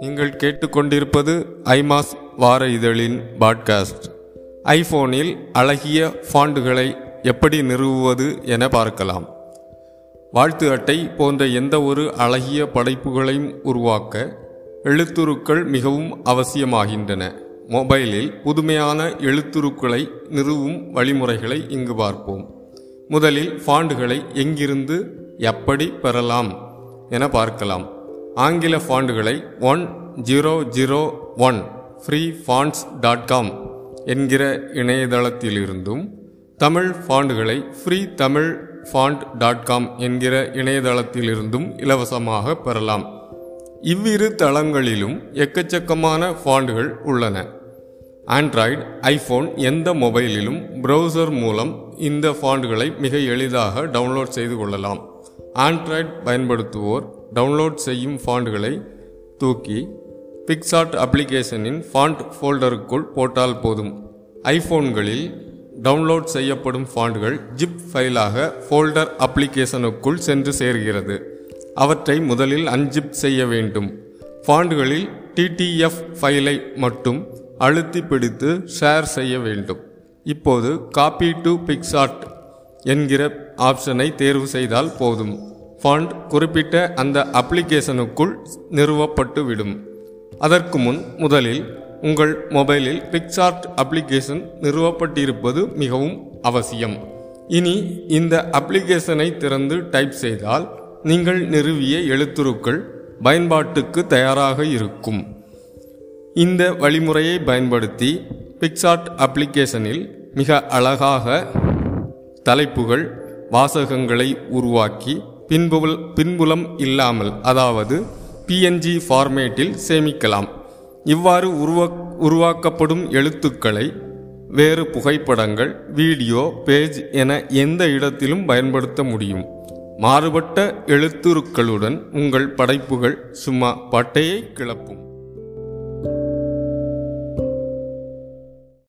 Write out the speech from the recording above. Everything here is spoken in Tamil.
நீங்கள் கேட்டுக்கொண்டிருப்பது ஐமாஸ் வார இதழின் பாட்காஸ்ட். ஐபோனில் அழகிய ஃபாண்டுகளை எப்படி நிறுவுவது என பார்க்கலாம். வாழ்த்து அட்டை போன்ற எந்த ஒரு அழகிய படைப்புகளையும் உருவாக்க எழுத்துருக்கள் மிகவும் அவசியமாகின்றன. மொபைலில் புதுமையான எழுத்துருக்களை நிறுவும் வழிமுறைகளை இங்கு பார்ப்போம். முதலில் ஃபாண்டுகளை எங்கிருந்து எப்படி பெறலாம் என பார்க்கலாம். ஆங்கில ஃபாண்டுகளை one zero zero one free fonts dot com என்கிற இணையதளத்திலிருந்தும் Tamil ஃபாண்டுகளை free Tamil font dot com என்கிற இணையதளத்திலிருந்தும் இலவசமாக பெறலாம். இவ்விரு தளங்களிலும் எக்கச்சக்கமான ஃபாண்டுகள் உள்ளன. ஆண்ட்ராய்டு ஐபோன் எந்த மொபைலிலும் ப்ரௌசர் மூலம் இந்த ஃபாண்டுகளை மிக எளிதாக டவுன்லோட் செய்து கொள்ளலாம். ஆண்ட்ராய்ட் பயன்படுத்துவோர் டவுன்லோட் செய்யும் ஃபாண்டுகளை தூக்கி பிக்சாட் அப்ளிகேஷனின் ஃபாண்ட் ஃபோல்டருக்குள் போட்டால் போதும். ஐஃபோன்களில் டவுன்லோட் செய்யப்படும் ஃபாண்டுகள் ஜிப் ஃபைலாக ஃபோல்டர் அப்ளிகேஷனுக்குள் சென்று சேர்கிறது. அவற்றை முதலில் அன்ஜிப் செய்ய வேண்டும். ஃபாண்டுகளில் டிடிஎஃப் ஃபைலை மட்டும் அழுத்தி பிடித்து ஷேர் செய்ய வேண்டும். இப்போது காப்பி டு பிக்சாட் என்கிற ஆப்ஷனை தேர்வு செய்தால் போதும். ஃபண்ட் குறிப்பிட்ட அந்த அப்ளிகேஷனுக்குள் நிறுவப்பட்டுவிடும். அதற்கு முன் முதலில் உங்கள் மொபைலில் பிக்சார்ட் அப்ளிகேஷன் நிறுவப்பட்டிருப்பது மிகவும் அவசியம். இனி இந்த அப்ளிகேஷனை திறந்து டைப் செய்தால் நீங்கள் நிறுவிய எழுத்துருக்கள் பயன்பாட்டுக்கு தயாராக இருக்கும். இந்த வழிமுறையை பயன்படுத்தி பிக்சார்ட் அப்ளிகேஷனில் மிக அழகாக தலைப்புகள் வாசகங்களை உருவாக்கி பின்புல் பின்புலம் இல்லாமல் அதாவது பிஎன்ஜி ஃபார்மேட்டில் சேமிக்கலாம். இவ்வாறு உருவா உருவாக்கப்படும் எழுத்துக்களை வேறு புகைப்படங்கள் வீடியோ பேஜ் என எந்த இடத்திலும் பயன்படுத்த முடியும். மாறுபட்ட எழுத்துருக்களுடன் உங்கள் படைப்புகள் சும்மா பட்டையை கிளப்பும்.